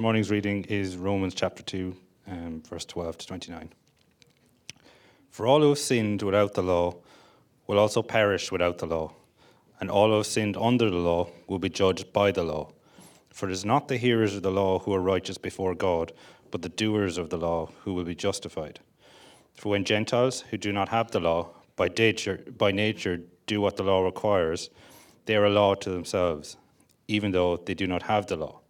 morning's reading is Romans chapter 2, um, verse 12 to 29. For all who have sinned without the law will also perish without the law, and all who have sinned under the law will be judged by the law. For it is not the hearers of the law who are righteous before God, but the doers of the law who will be justified. For when Gentiles who do not have the law by nature, by nature do what the law requires, they are a law to themselves, even though they do not have the law.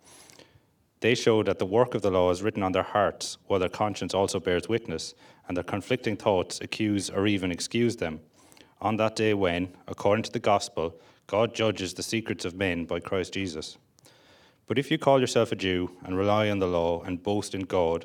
They show that the work of the law is written on their hearts, while their conscience also bears witness, and their conflicting thoughts accuse or even excuse them. On that day when, according to the gospel, God judges the secrets of men by Christ Jesus. But if you call yourself a Jew and rely on the law and boast in God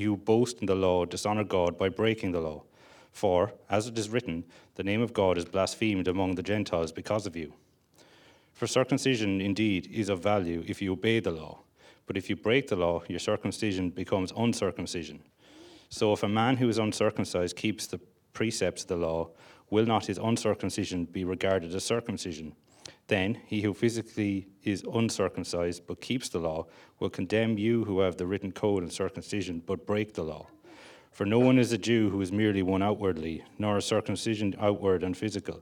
You boast in the law dishonor God by breaking the law. For, as it is written, the name of God is blasphemed among the Gentiles because of you. For circumcision indeed is of value if you obey the law, but if you break the law, your circumcision becomes uncircumcision. So if a man who is uncircumcised keeps the precepts of the law, will not his uncircumcision be regarded as circumcision? Then he who physically is uncircumcised but keeps the law will condemn you who have the written code and circumcision but break the law. For no one is a Jew who is merely one outwardly, nor a circumcision outward and physical,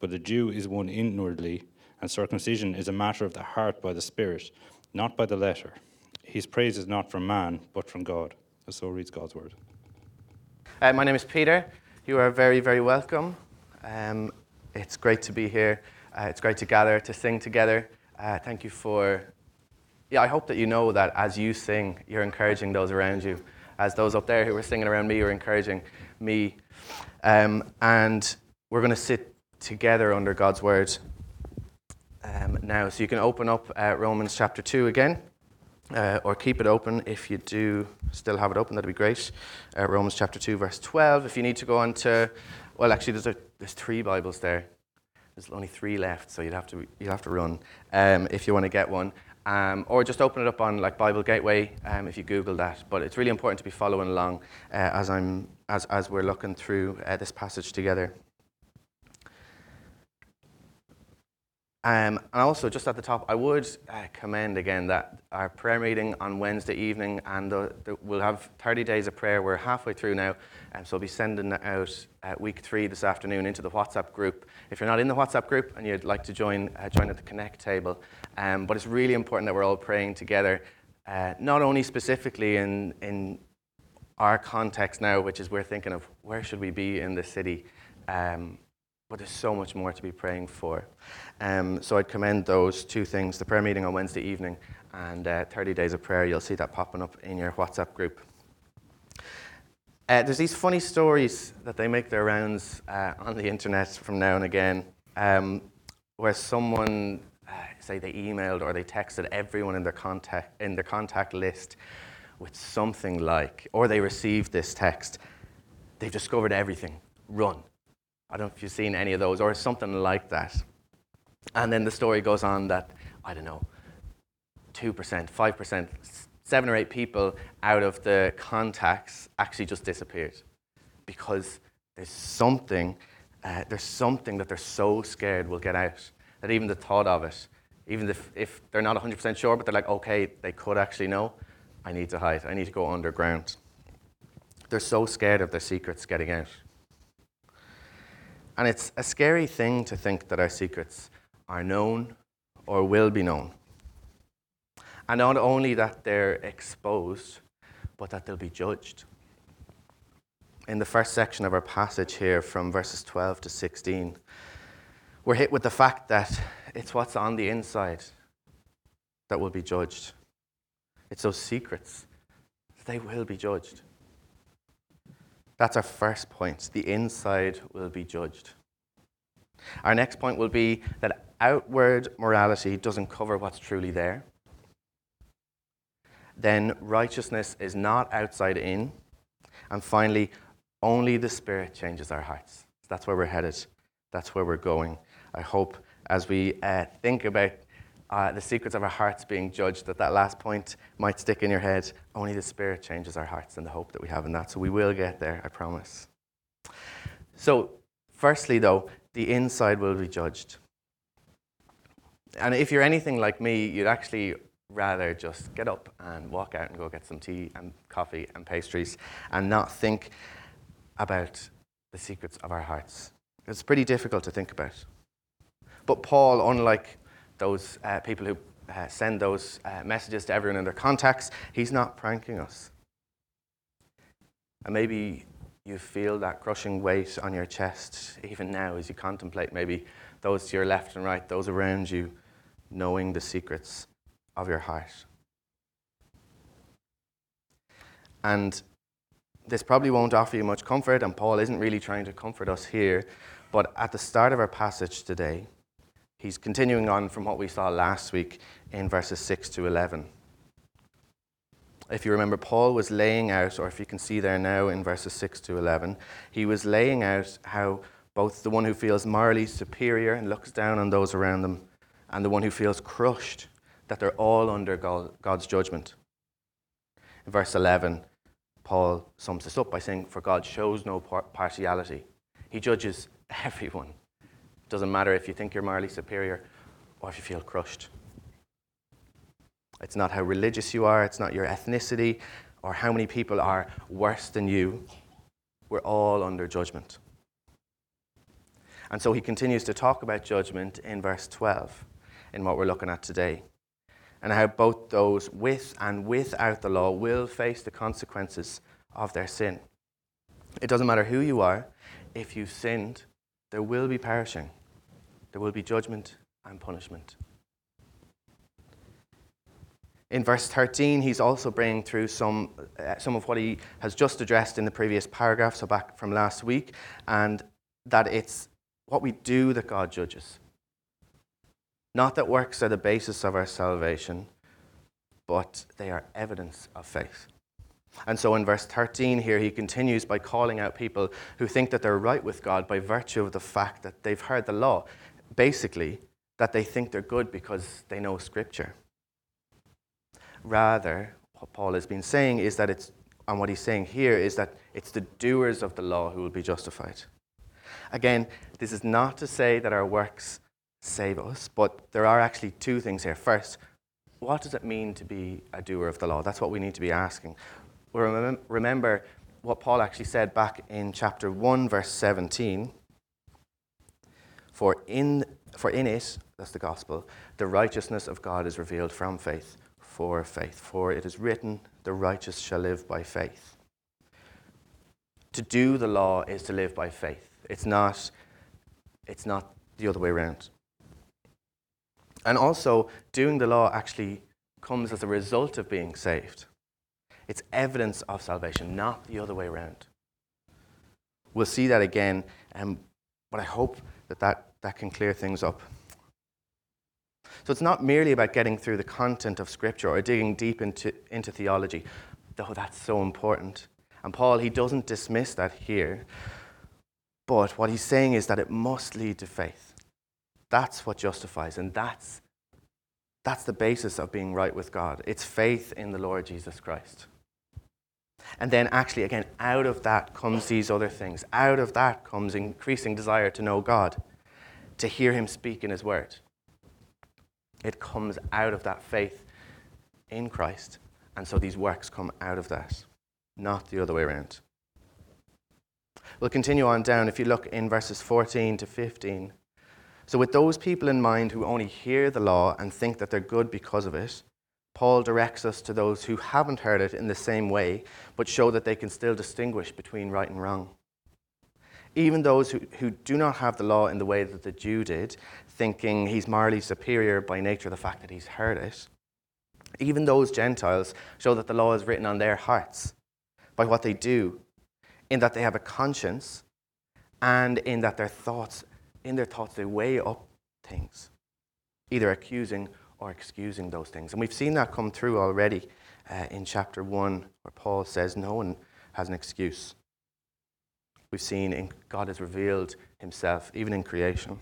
but a Jew is one inwardly, and circumcision is a matter of the heart by the Spirit, not by the letter. His praise is not from man, but from God. And so reads God's word. Uh, my name is Peter. You are very, very welcome. Um, it's great to be here. Uh, it's great to gather, to sing together. Uh, thank you for. Yeah, I hope that you know that as you sing, you're encouraging those around you. As those up there who were singing around me were encouraging me. Um, and we're going to sit together under God's word um, now. So you can open up uh, Romans chapter 2 again. Uh, or keep it open if you do still have it open, that'd be great. Uh, Romans chapter 2, verse 12. If you need to go on to, well, actually, there's, a, there's three Bibles there. There's only three left, so you'd have to, you'd have to run um, if you want to get one. Um, or just open it up on like Bible Gateway um, if you Google that. But it's really important to be following along uh, as, I'm, as, as we're looking through uh, this passage together. Um, and also, just at the top, I would uh, commend again that our prayer meeting on Wednesday evening, and the, the, we'll have 30 days of prayer. We're halfway through now, and so I'll be sending that out uh, week three this afternoon into the WhatsApp group. If you're not in the WhatsApp group and you'd like to join, uh, join at the Connect table. Um, but it's really important that we're all praying together, uh, not only specifically in, in our context now, which is we're thinking of where should we be in the city. Um, but there's so much more to be praying for. Um, so I'd commend those two things the prayer meeting on Wednesday evening and uh, 30 days of prayer. You'll see that popping up in your WhatsApp group. Uh, there's these funny stories that they make their rounds uh, on the internet from now and again um, where someone, uh, say, they emailed or they texted everyone in their, contact, in their contact list with something like, or they received this text, they've discovered everything, run I don't know if you've seen any of those, or something like that. And then the story goes on that, I don't know, 2%, 5%, seven or eight people out of the contacts actually just disappeared because there's something, uh, there's something that they're so scared will get out that even the thought of it, even if, if they're not 100% sure, but they're like, okay, they could actually know, I need to hide, I need to go underground. They're so scared of their secrets getting out. And it's a scary thing to think that our secrets are known or will be known. And not only that they're exposed, but that they'll be judged. In the first section of our passage here, from verses 12 to 16, we're hit with the fact that it's what's on the inside that will be judged. It's those secrets, they will be judged. That's our first point. The inside will be judged. Our next point will be that outward morality doesn't cover what's truly there. Then righteousness is not outside in. And finally, only the Spirit changes our hearts. That's where we're headed. That's where we're going. I hope as we uh, think about uh, the secrets of our hearts being judged, that that last point might stick in your head. Only the Spirit changes our hearts and the hope that we have in that. So we will get there, I promise. So, firstly, though, the inside will be judged. And if you're anything like me, you'd actually rather just get up and walk out and go get some tea and coffee and pastries and not think about the secrets of our hearts. It's pretty difficult to think about. But Paul, unlike those uh, people who uh, send those uh, messages to everyone in their contacts, he's not pranking us. And maybe you feel that crushing weight on your chest even now as you contemplate maybe those to your left and right, those around you, knowing the secrets of your heart. And this probably won't offer you much comfort, and Paul isn't really trying to comfort us here. But at the start of our passage today, he's continuing on from what we saw last week in verses 6 to 11. If you remember, Paul was laying out, or if you can see there now in verses 6 to 11, he was laying out how both the one who feels morally superior and looks down on those around them, and the one who feels crushed, that they're all under God's judgment. In verse 11, Paul sums this up by saying, For God shows no partiality. He judges everyone. Doesn't matter if you think you're morally superior or if you feel crushed. It's not how religious you are, it's not your ethnicity or how many people are worse than you. We're all under judgment. And so he continues to talk about judgment in verse 12 in what we're looking at today and how both those with and without the law will face the consequences of their sin. It doesn't matter who you are, if you've sinned, there will be perishing, there will be judgment and punishment. In verse 13, he's also bringing through some, uh, some of what he has just addressed in the previous paragraph, so back from last week, and that it's what we do that God judges. Not that works are the basis of our salvation, but they are evidence of faith. And so in verse 13 here, he continues by calling out people who think that they're right with God by virtue of the fact that they've heard the law. Basically, that they think they're good because they know Scripture. Rather, what Paul has been saying is that it's, and what he's saying here is that it's the doers of the law who will be justified. Again, this is not to say that our works save us. But there are actually two things here. First, what does it mean to be a doer of the law? That's what we need to be asking. Remember what Paul actually said back in chapter 1, verse 17. For in, for in it, that's the gospel, the righteousness of God is revealed from faith for faith. For it is written, the righteous shall live by faith. To do the law is to live by faith. It's not, it's not the other way around. And also, doing the law actually comes as a result of being saved. It's evidence of salvation, not the other way around. We'll see that again, um, but I hope that, that that can clear things up. So it's not merely about getting through the content of Scripture or digging deep into, into theology, though that's so important. And Paul, he doesn't dismiss that here. But what he's saying is that it must lead to faith. That's what justifies, and that's, that's the basis of being right with God. It's faith in the Lord Jesus Christ. And then, actually, again, out of that comes these other things. Out of that comes increasing desire to know God, to hear Him speak in His Word. It comes out of that faith in Christ. And so these works come out of that, not the other way around. We'll continue on down. If you look in verses 14 to 15, so, with those people in mind who only hear the law and think that they're good because of it, Paul directs us to those who haven't heard it in the same way, but show that they can still distinguish between right and wrong. Even those who, who do not have the law in the way that the Jew did, thinking he's morally superior by nature of the fact that he's heard it, even those Gentiles show that the law is written on their hearts by what they do, in that they have a conscience and in that their thoughts in their thoughts, they weigh up things, either accusing or excusing those things. And we've seen that come through already uh, in chapter 1, where Paul says no one has an excuse. We've seen in, God has revealed himself, even in creation.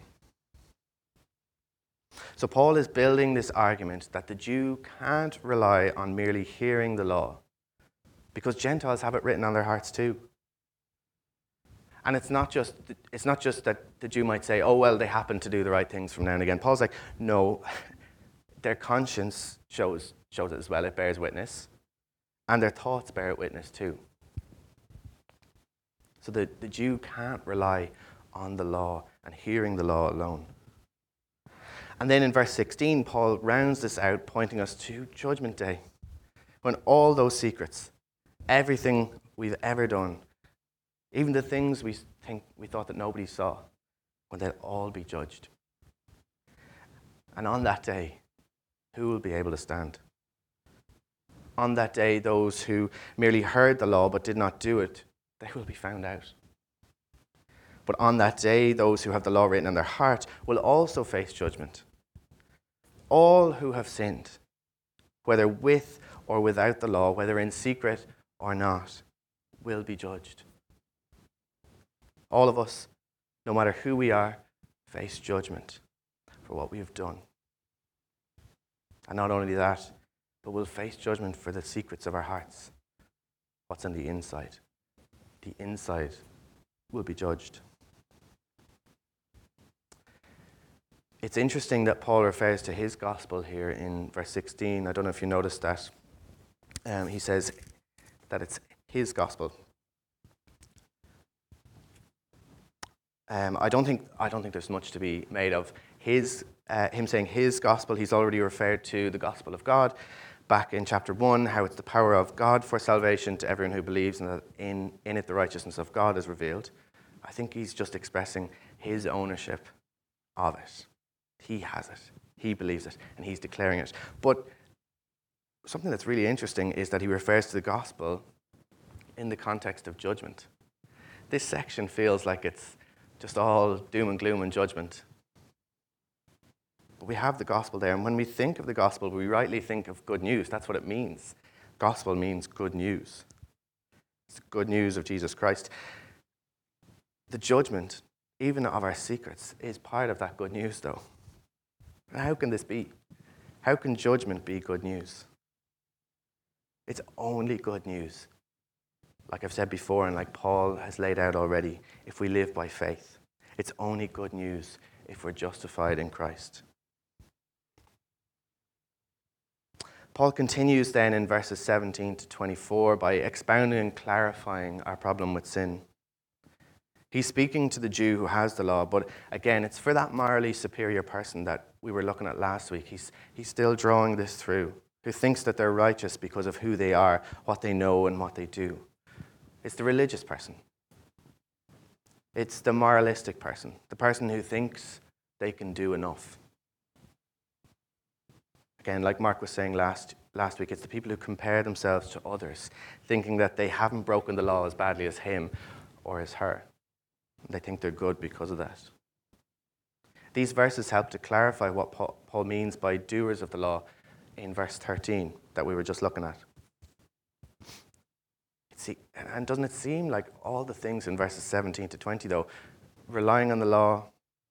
So, Paul is building this argument that the Jew can't rely on merely hearing the law, because Gentiles have it written on their hearts too. And it's not just, it's not just that the Jew might say, oh, well, they happen to do the right things from now and again. Paul's like, no, their conscience shows, shows it as well. It bears witness. And their thoughts bear witness too. So the, the Jew can't rely on the law and hearing the law alone. And then in verse 16, Paul rounds this out, pointing us to Judgment Day, when all those secrets, everything we've ever done, even the things we think we thought that nobody saw, when they'll all be judged. And on that day, who will be able to stand? On that day, those who merely heard the law but did not do it, they will be found out. But on that day, those who have the law written in their heart will also face judgment. All who have sinned, whether with or without the law, whether in secret or not, will be judged. All of us, no matter who we are, face judgment for what we have done. And not only that, but we'll face judgment for the secrets of our hearts. What's on the inside? The inside will be judged. It's interesting that Paul refers to his gospel here in verse 16. I don't know if you noticed that. Um, he says that it's his gospel. Um, I don't think I don't think there's much to be made of his uh, him saying his gospel. He's already referred to the gospel of God back in chapter one, how it's the power of God for salvation to everyone who believes, and that in in it the righteousness of God is revealed. I think he's just expressing his ownership of it. He has it. He believes it, and he's declaring it. But something that's really interesting is that he refers to the gospel in the context of judgment. This section feels like it's just all doom and gloom and judgment. But we have the gospel there, and when we think of the gospel, we rightly think of good news. That's what it means. Gospel means good news. It's good news of Jesus Christ. The judgment, even of our secrets, is part of that good news, though. How can this be? How can judgment be good news? It's only good news like I've said before, and like Paul has laid out already, if we live by faith. It's only good news if we're justified in Christ. Paul continues then in verses 17 to 24 by expounding and clarifying our problem with sin. He's speaking to the Jew who has the law, but again, it's for that morally superior person that we were looking at last week. He's, he's still drawing this through, who thinks that they're righteous because of who they are, what they know, and what they do. It's the religious person. It's the moralistic person, the person who thinks they can do enough. Again, like Mark was saying last, last week, it's the people who compare themselves to others, thinking that they haven't broken the law as badly as him or as her. They think they're good because of that. These verses help to clarify what Paul means by doers of the law in verse 13 that we were just looking at. See, and doesn't it seem like all the things in verses 17 to 20, though, relying on the law,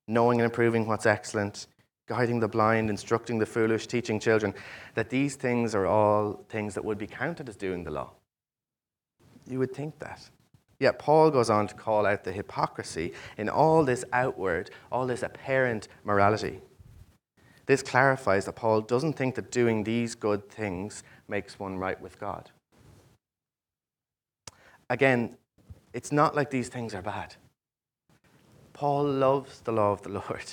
knowing and improving what's excellent, guiding the blind, instructing the foolish, teaching children, that these things are all things that would be counted as doing the law? You would think that. Yet Paul goes on to call out the hypocrisy in all this outward, all this apparent morality. This clarifies that Paul doesn't think that doing these good things makes one right with God again, it's not like these things are bad. Paul loves the law of the Lord.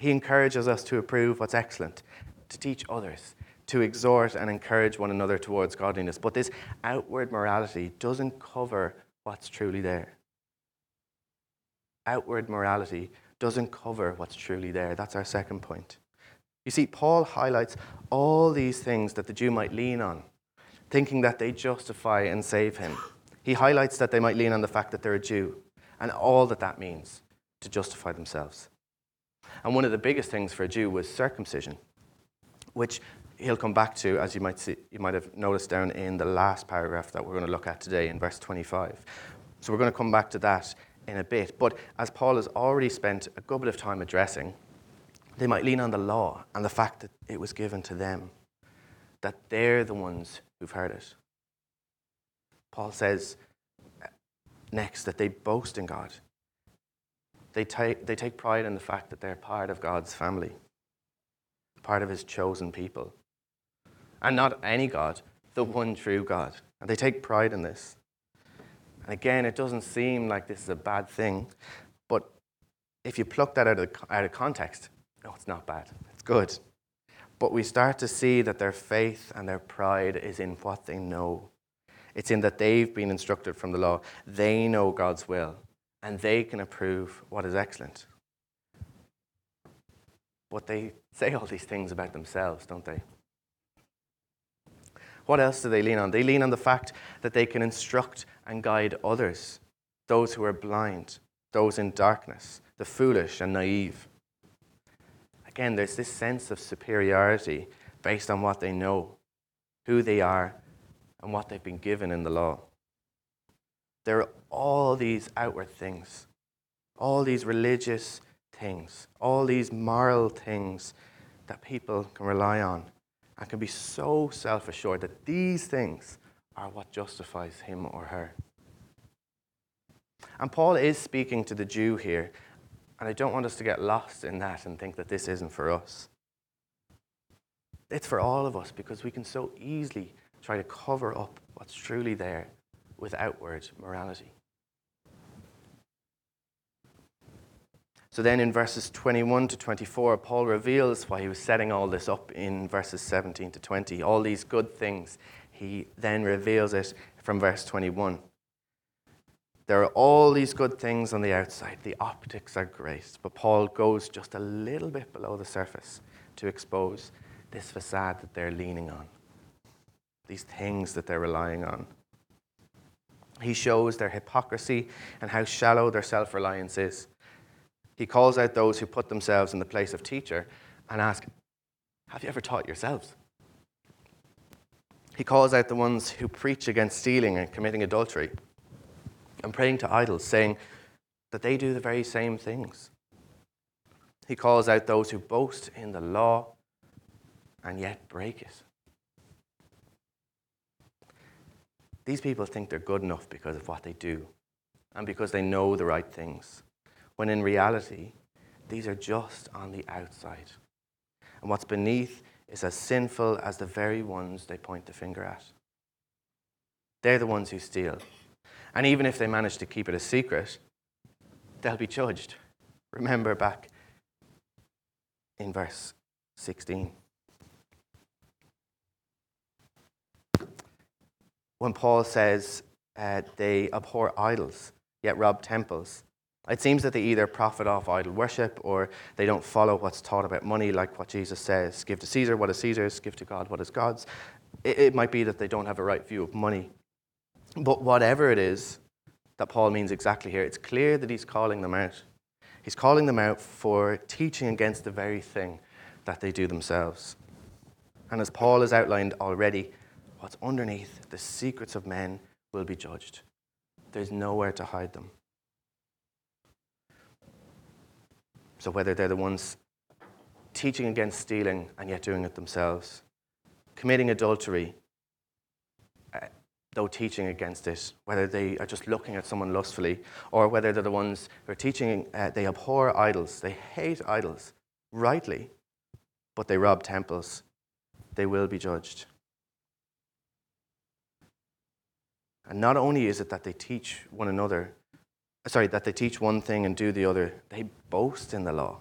He encourages us to approve what's excellent, to teach others, to exhort and encourage one another towards godliness. But this outward morality doesn't cover what's truly there. Outward morality doesn't cover what's truly there. That's our second point. You see, Paul highlights all these things that the Jew might lean on thinking that they justify and save him. He highlights that they might lean on the fact that they're a Jew and all that that means to justify themselves. And one of the biggest things for a Jew was circumcision, which he'll come back to, as you might, see, you might have noticed down in the last paragraph that we're going to look at today in verse 25. So we're going to come back to that in a bit. But as Paul has already spent a good bit of time addressing, they might lean on the law and the fact that it was given to them, that they're the ones who've heard it. Paul says next that they boast in God. They take, they take pride in the fact that they're part of God's family, part of his chosen people. And not any God, the one true God. And they take pride in this. And again, it doesn't seem like this is a bad thing, but if you pluck that out of, out of context, no, it's not bad. It's good. But we start to see that their faith and their pride is in what they know. It's in that they've been instructed from the law. They know God's will, and they can approve what is excellent. But they say all these things about themselves, don't they? What else do they lean on? They lean on the fact that they can instruct and guide others, those who are blind, those in darkness, the foolish and naive. Again, there's this sense of superiority based on what they know, who they are, and what they've been given in the law. There are all these outward things, all these religious things, all these moral things that people can rely on and can be so self assured that these things are what justifies him or her. And Paul is speaking to the Jew here, and I don't want us to get lost in that and think that this isn't for us. It's for all of us because we can so easily try to cover up what's truly there with outward morality. So then in verses 21 to 24, Paul reveals why he was setting all this up in verses 17 to 20. All these good things, he then reveals it from verse 21. There are all these good things on the outside. The optics are great. But Paul goes just a little bit below the surface to expose this facade that they're leaning on, these things that they're relying on. He shows their hypocrisy and how shallow their self reliance is. He calls out those who put themselves in the place of teacher and ask, Have you ever taught yourselves? He calls out the ones who preach against stealing and committing adultery and praying to idols, saying that they do the very same things. He calls out those who boast in the law and yet break it. These people think they're good enough because of what they do and because they know the right things when in reality, these are just on the outside. And what's beneath is as sinful as the very ones they point the finger at. They're the ones who steal. And even if they manage to keep it a secret, they'll be judged. Remember back in verse 16. When Paul says uh, they abhor idols, yet rob temples, it seems that they either profit off idol worship or they don't follow what's taught about money, like what Jesus says give to Caesar what is Caesar's, give to God what is God's. It, it might be that they don't have a right view of money. But whatever it is that Paul means exactly here, it's clear that he's calling them out. He's calling them out for teaching against the very thing that they do themselves. And as Paul has outlined already, what's underneath the secrets of men will be judged. There's nowhere to hide them. So, whether they're the ones teaching against stealing and yet doing it themselves, committing adultery, uh, though teaching against it, whether they are just looking at someone lustfully, or whether they're the ones who are teaching, uh, they abhor idols, they hate idols, rightly, but they rob temples, they will be judged. And not only is it that they teach one another sorry, that they teach one thing and do the other, they boast in the law.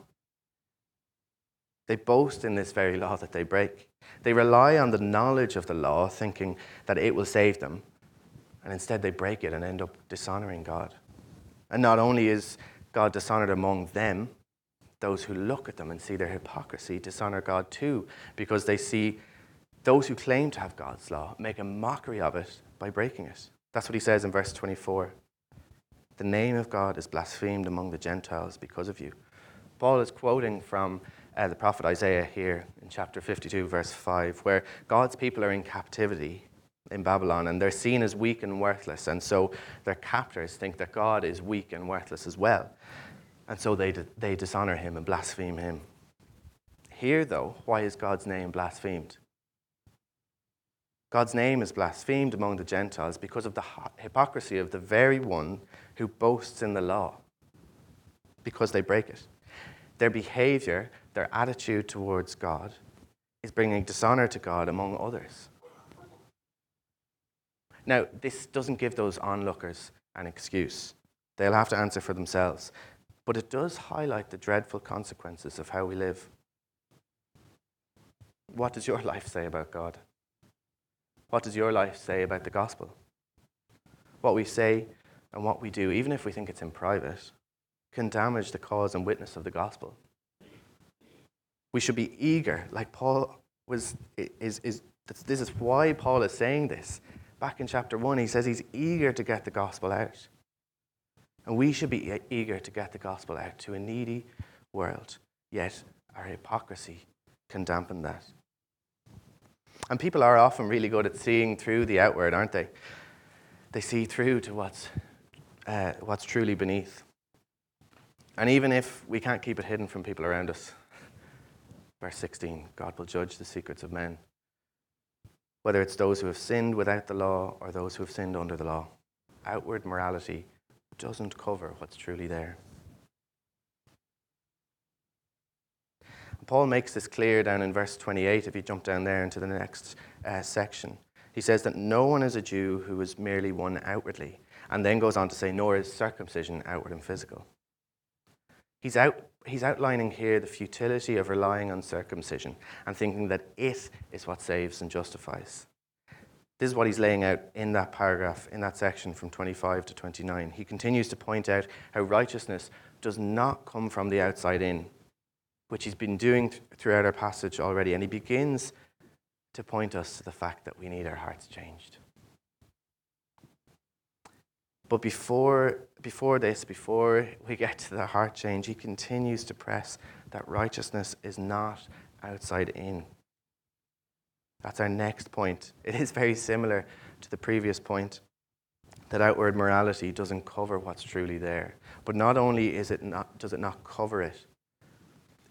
They boast in this very law that they break. They rely on the knowledge of the law, thinking that it will save them, and instead they break it and end up dishonoring God. And not only is God dishonored among them, those who look at them and see their hypocrisy dishonor God too, because they see those who claim to have God's law make a mockery of it by breaking it. That's what he says in verse 24. The name of God is blasphemed among the Gentiles because of you. Paul is quoting from uh, the prophet Isaiah here in chapter 52, verse 5, where God's people are in captivity in Babylon and they're seen as weak and worthless. And so their captors think that God is weak and worthless as well. And so they, they dishonor him and blaspheme him. Here, though, why is God's name blasphemed? God's name is blasphemed among the Gentiles because of the hypocrisy of the very one who boasts in the law, because they break it. Their behavior, their attitude towards God, is bringing dishonor to God among others. Now, this doesn't give those onlookers an excuse. They'll have to answer for themselves. But it does highlight the dreadful consequences of how we live. What does your life say about God? What does your life say about the gospel? What we say and what we do, even if we think it's in private, can damage the cause and witness of the gospel. We should be eager, like Paul was, is, is, this is why Paul is saying this back in chapter 1, he says he's eager to get the gospel out. And we should be eager to get the gospel out to a needy world. Yet our hypocrisy can dampen that. And people are often really good at seeing through the outward, aren't they? They see through to what's, uh, what's truly beneath. And even if we can't keep it hidden from people around us, verse 16 God will judge the secrets of men whether it's those who have sinned without the law or those who have sinned under the law. Outward morality doesn't cover what's truly there. Paul makes this clear down in verse 28, if you jump down there into the next uh, section. He says that no one is a Jew who is merely one outwardly, and then goes on to say, nor is circumcision outward and physical. He's, out, he's outlining here the futility of relying on circumcision and thinking that it is what saves and justifies. This is what he's laying out in that paragraph, in that section from 25 to 29. He continues to point out how righteousness does not come from the outside in, which he's been doing throughout our passage already. And he begins to point us to the fact that we need our hearts changed. But before, before this, before we get to the heart change, he continues to press that righteousness is not outside in. That's our next point. It is very similar to the previous point that outward morality doesn't cover what's truly there. But not only is it not, does it not cover it,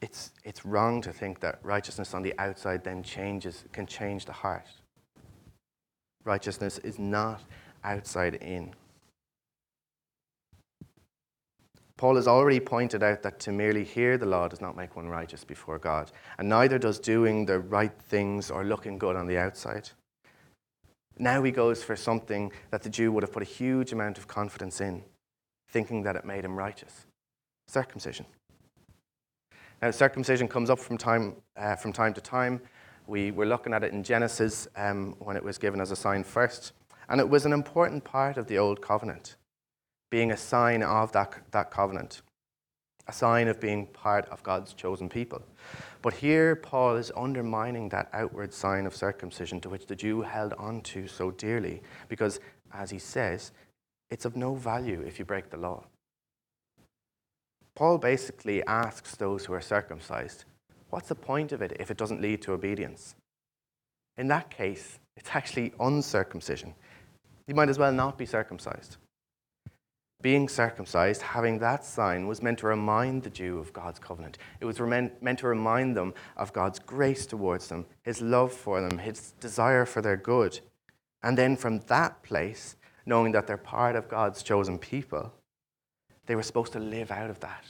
it's, it's wrong to think that righteousness on the outside then changes, can change the heart. Righteousness is not outside in. Paul has already pointed out that to merely hear the law does not make one righteous before God, and neither does doing the right things or looking good on the outside. Now he goes for something that the Jew would have put a huge amount of confidence in, thinking that it made him righteous circumcision. Now, circumcision comes up from time, uh, from time to time. We were looking at it in Genesis um, when it was given as a sign first, and it was an important part of the Old Covenant being a sign of that, that covenant, a sign of being part of God's chosen people. But here, Paul is undermining that outward sign of circumcision to which the Jew held on to so dearly, because, as he says, it's of no value if you break the law. Paul basically asks those who are circumcised, what's the point of it if it doesn't lead to obedience? In that case, it's actually uncircumcision. You might as well not be circumcised being circumcised, having that sign, was meant to remind the Jew of God's covenant. It was meant to remind them of God's grace towards them, his love for them, his desire for their good. And then from that place, knowing that they're part of God's chosen people, they were supposed to live out of that.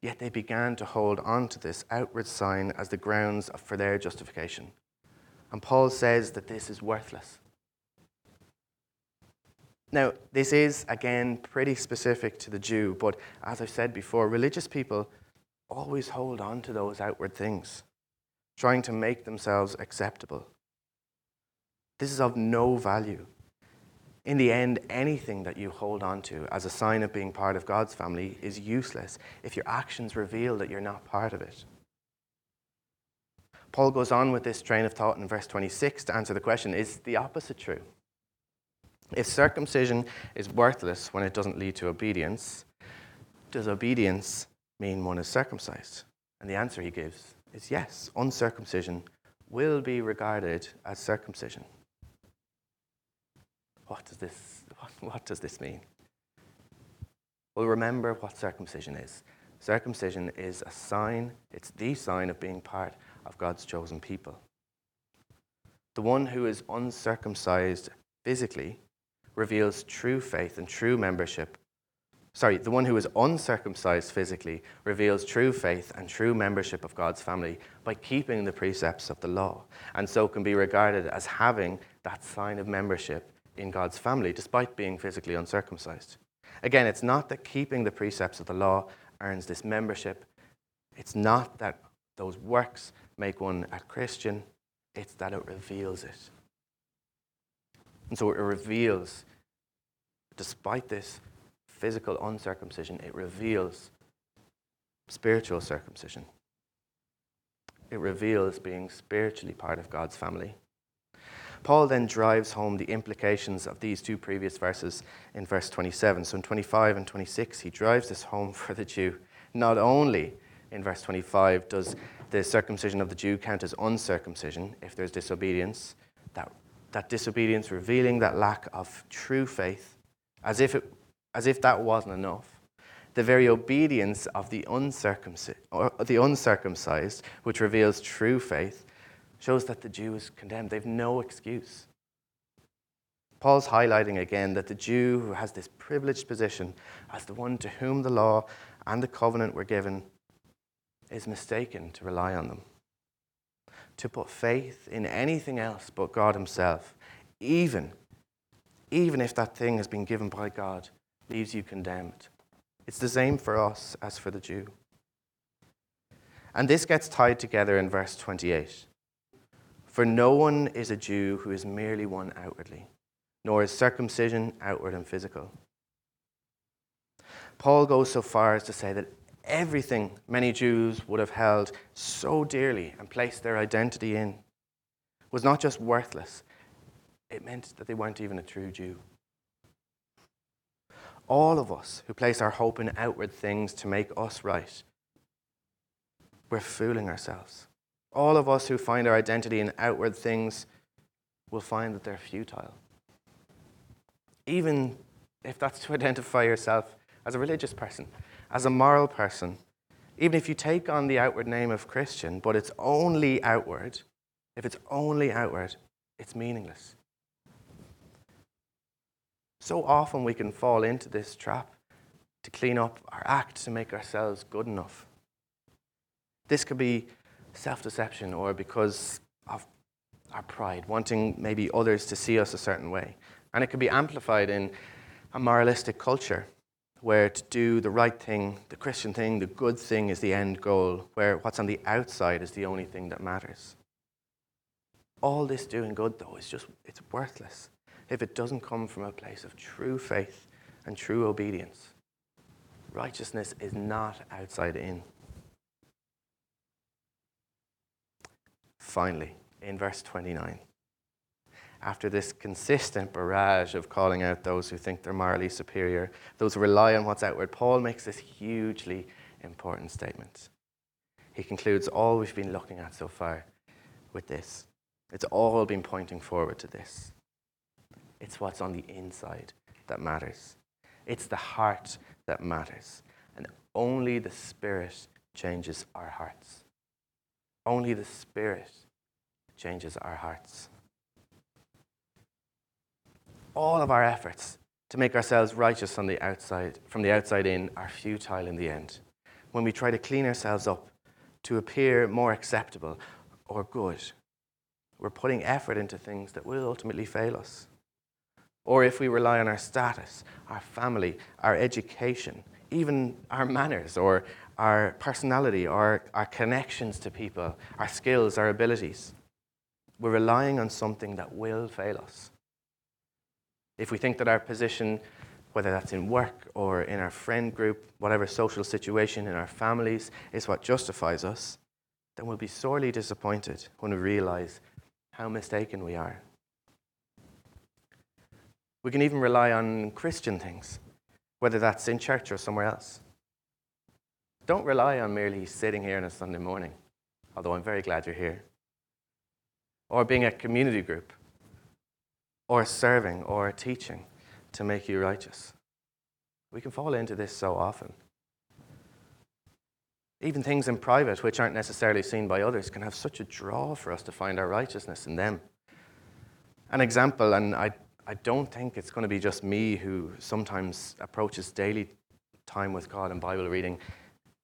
Yet they began to hold on to this outward sign as the grounds for their justification. And Paul says that this is worthless. Now, this is, again, pretty specific to the Jew, but as I've said before, religious people always hold on to those outward things, trying to make themselves acceptable. This is of no value. In the end, anything that you hold on to as a sign of being part of God's family is useless if your actions reveal that you're not part of it. Paul goes on with this train of thought in verse 26 to answer the question is the opposite true? If circumcision is worthless when it doesn't lead to obedience, does obedience mean one is circumcised? And the answer he gives is yes, uncircumcision will be regarded as circumcision. What does this, what, what does this mean? Well, remember what circumcision is. Circumcision is a sign, it's the sign of being part of God's chosen people. The one who is uncircumcised physically reveals true faith and true membership. Sorry, the one who is uncircumcised physically reveals true faith and true membership of God's family by keeping the precepts of the law, and so can be regarded as having that sign of membership in God's family despite being physically uncircumcised. Again, it's not that keeping the precepts of the law earns this membership, it's not that those works make one a Christian, it's that it reveals it. And so it reveals, despite this physical uncircumcision, it reveals spiritual circumcision. It reveals being spiritually part of God's family. Paul then drives home the implications of these two previous verses in verse 27. So in 25 and 26, he drives this home for the Jew. Not only in verse 25 does the circumcision of the Jew count as uncircumcision if there's disobedience, that, that disobedience revealing that lack of true faith, as if, it, as if that wasn't enough. The very obedience of the uncircumcised, the uncircumcised, which reveals true faith, shows that the Jew is condemned. They've no excuse. Paul's highlighting again that the Jew who has this privileged position as the one to whom the law and the covenant were given is mistaken to rely on them. To put faith in anything else but God Himself, even, even if that thing has been given by God, leaves you condemned. It's the same for us as for the Jew. And this gets tied together in verse 28. For no one is a Jew who is merely one outwardly, nor is circumcision outward and physical. Paul goes so far as to say that everything many Jews would have held so dearly and placed their identity in was not just worthless, it meant that they weren't even a true Jew. All of us who place our hope in outward things to make us right, we're fooling ourselves. All of us who find our identity in outward things will find that they're futile. Even if that's to identify yourself as a religious person, as a moral person, even if you take on the outward name of Christian, but it's only outward, if it's only outward, it's meaningless. So often we can fall into this trap to clean up our act to make ourselves good enough. This could be self deception or because of our pride, wanting maybe others to see us a certain way. And it can be amplified in a moralistic culture where to do the right thing, the Christian thing, the good thing is the end goal, where what's on the outside is the only thing that matters. All this doing good, though, is just, it's worthless if it doesn't come from a place of true faith and true obedience. Righteousness is not outside in. Finally, in verse 29, after this consistent barrage of calling out those who think they're morally superior, those who rely on what's outward, Paul makes this hugely important statement. He concludes all we've been looking at so far with this. It's all been pointing forward to this. It's what's on the inside that matters. It's the heart that matters. And only the Spirit changes our hearts. Only the Spirit changes our hearts. All of our efforts to make ourselves righteous on the outside, from the outside in are futile in the end. When we try to clean ourselves up to appear more acceptable or good, we're putting effort into things that will ultimately fail us. Or if we rely on our status, our family, our education, even our manners or our personality, or our connections to people, our skills, our abilities. We're relying on something that will fail us. If we think that our position, whether that's in work or in our friend group, whatever social situation in our families, is what justifies us, then we'll be sorely disappointed when we realize how mistaken we are. We can even rely on Christian things, whether that's in church or somewhere else. Don't rely on merely sitting here on a Sunday morning, although I'm very glad you're here, or being a community group, or serving, or teaching to make you righteous. We can fall into this so often. Even things in private, which aren't necessarily seen by others, can have such a draw for us to find our righteousness in them. An example, and I, I don't think it's going to be just me who sometimes approaches daily time with God and Bible reading,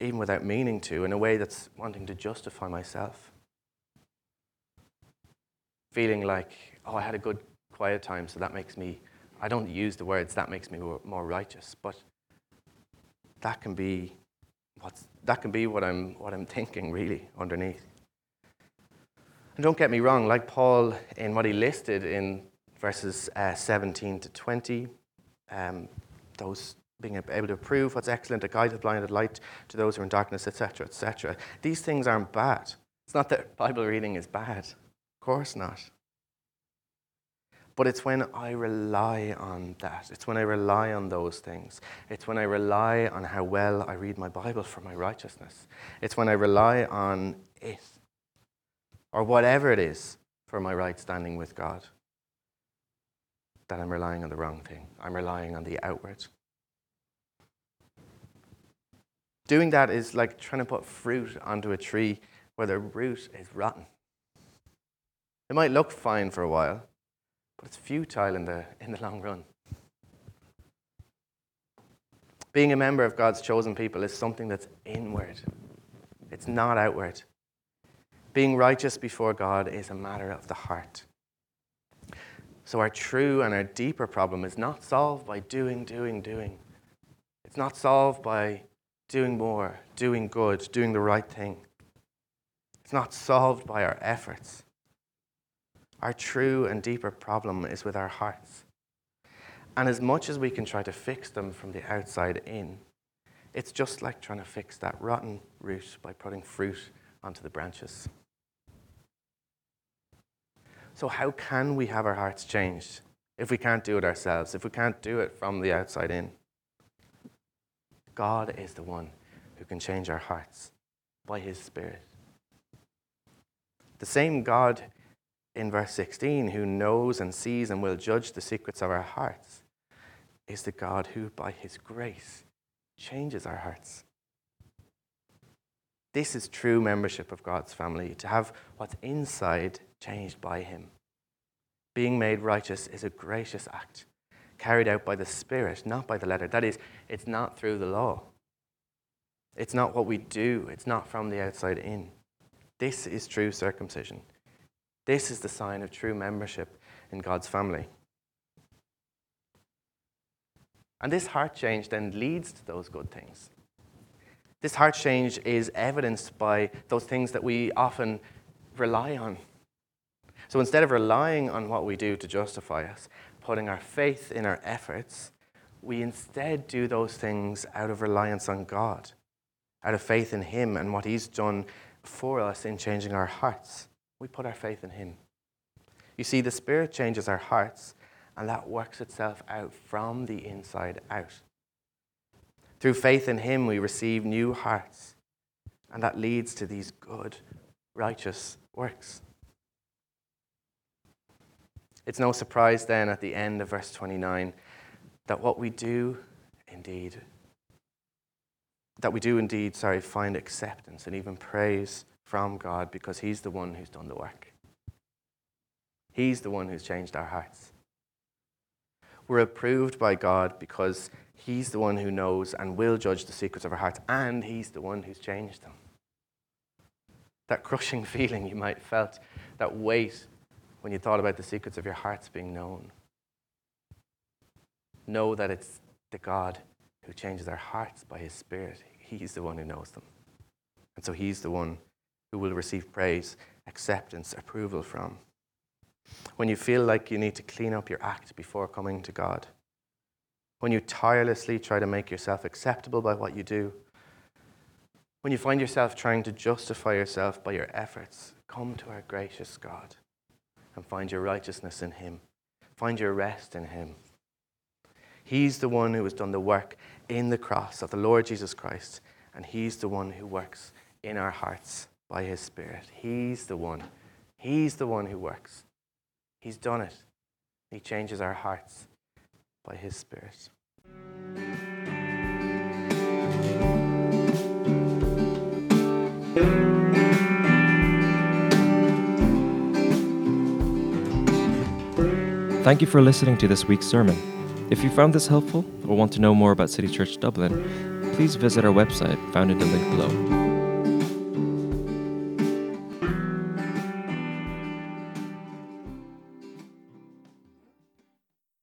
even without meaning to, in a way that's wanting to justify myself. Feeling like, oh, I had a good quiet time, so that makes me, I don't use the words, that makes me more righteous, but that can be what's, that can be what I'm, what I'm thinking, really, underneath. And don't get me wrong, like Paul in what he listed in verses uh, 17 to 20, um, those being able to prove what's excellent, a guide to blinded light to those who are in darkness, etc., etc. These things aren't bad. It's not that Bible reading is bad. Of course not. But it's when I rely on that. It's when I rely on those things. It's when I rely on how well I read my Bible for my righteousness. It's when I rely on it, or whatever it is, for my right standing with God, that I'm relying on the wrong thing. I'm relying on the outward. Doing that is like trying to put fruit onto a tree where the root is rotten. It might look fine for a while, but it's futile in the, in the long run. Being a member of God's chosen people is something that's inward, it's not outward. Being righteous before God is a matter of the heart. So, our true and our deeper problem is not solved by doing, doing, doing. It's not solved by doing more, doing good, doing the right thing. It's not solved by our efforts. Our true and deeper problem is with our hearts. And as much as we can try to fix them from the outside in, it's just like trying to fix that rotten root by putting fruit onto the branches. So, how can we have our hearts changed if we can't do it ourselves, if we can't do it from the outside in? God is the one who can change our hearts by His Spirit. The same God in verse 16, who knows and sees and will judge the secrets of our hearts, is the God who, by his grace, changes our hearts. This is true membership of God's family, to have what's inside changed by him. Being made righteous is a gracious act carried out by the Spirit, not by the letter. That is, it's not through the law. It's not what we do, it's not from the outside in. This is true circumcision. This is the sign of true membership in God's family. And this heart change then leads to those good things. This heart change is evidenced by those things that we often rely on. So instead of relying on what we do to justify us, putting our faith in our efforts, we instead do those things out of reliance on God, out of faith in Him and what He's done for us in changing our hearts. We put our faith in Him. You see, the Spirit changes our hearts, and that works itself out from the inside out. Through faith in Him, we receive new hearts, and that leads to these good, righteous works. It's no surprise then at the end of verse 29 that what we do indeed, that we do indeed, sorry, find acceptance and even praise from God because He's the one who's done the work. He's the one who's changed our hearts. We're approved by God because He's the one who knows and will judge the secrets of our hearts, and He's the one who's changed them. That crushing feeling you might have felt, that weight when you thought about the secrets of your hearts being known. Know that it's the God who changes our hearts by His Spirit. He's the one who knows them. And so He's the one who will receive praise, acceptance, approval from. When you feel like you need to clean up your act before coming to God, when you tirelessly try to make yourself acceptable by what you do, when you find yourself trying to justify yourself by your efforts, come to our gracious God and find your righteousness in Him. Find your rest in Him. He's the one who has done the work in the cross of the Lord Jesus Christ, And He's the one who works in our hearts by His Spirit. He's the one. He's the one who works. He's done it. He changes our hearts by His Spirit. Thank you for listening to this week's sermon. If you found this helpful or want to know more about City Church Dublin, please visit our website found in the link below.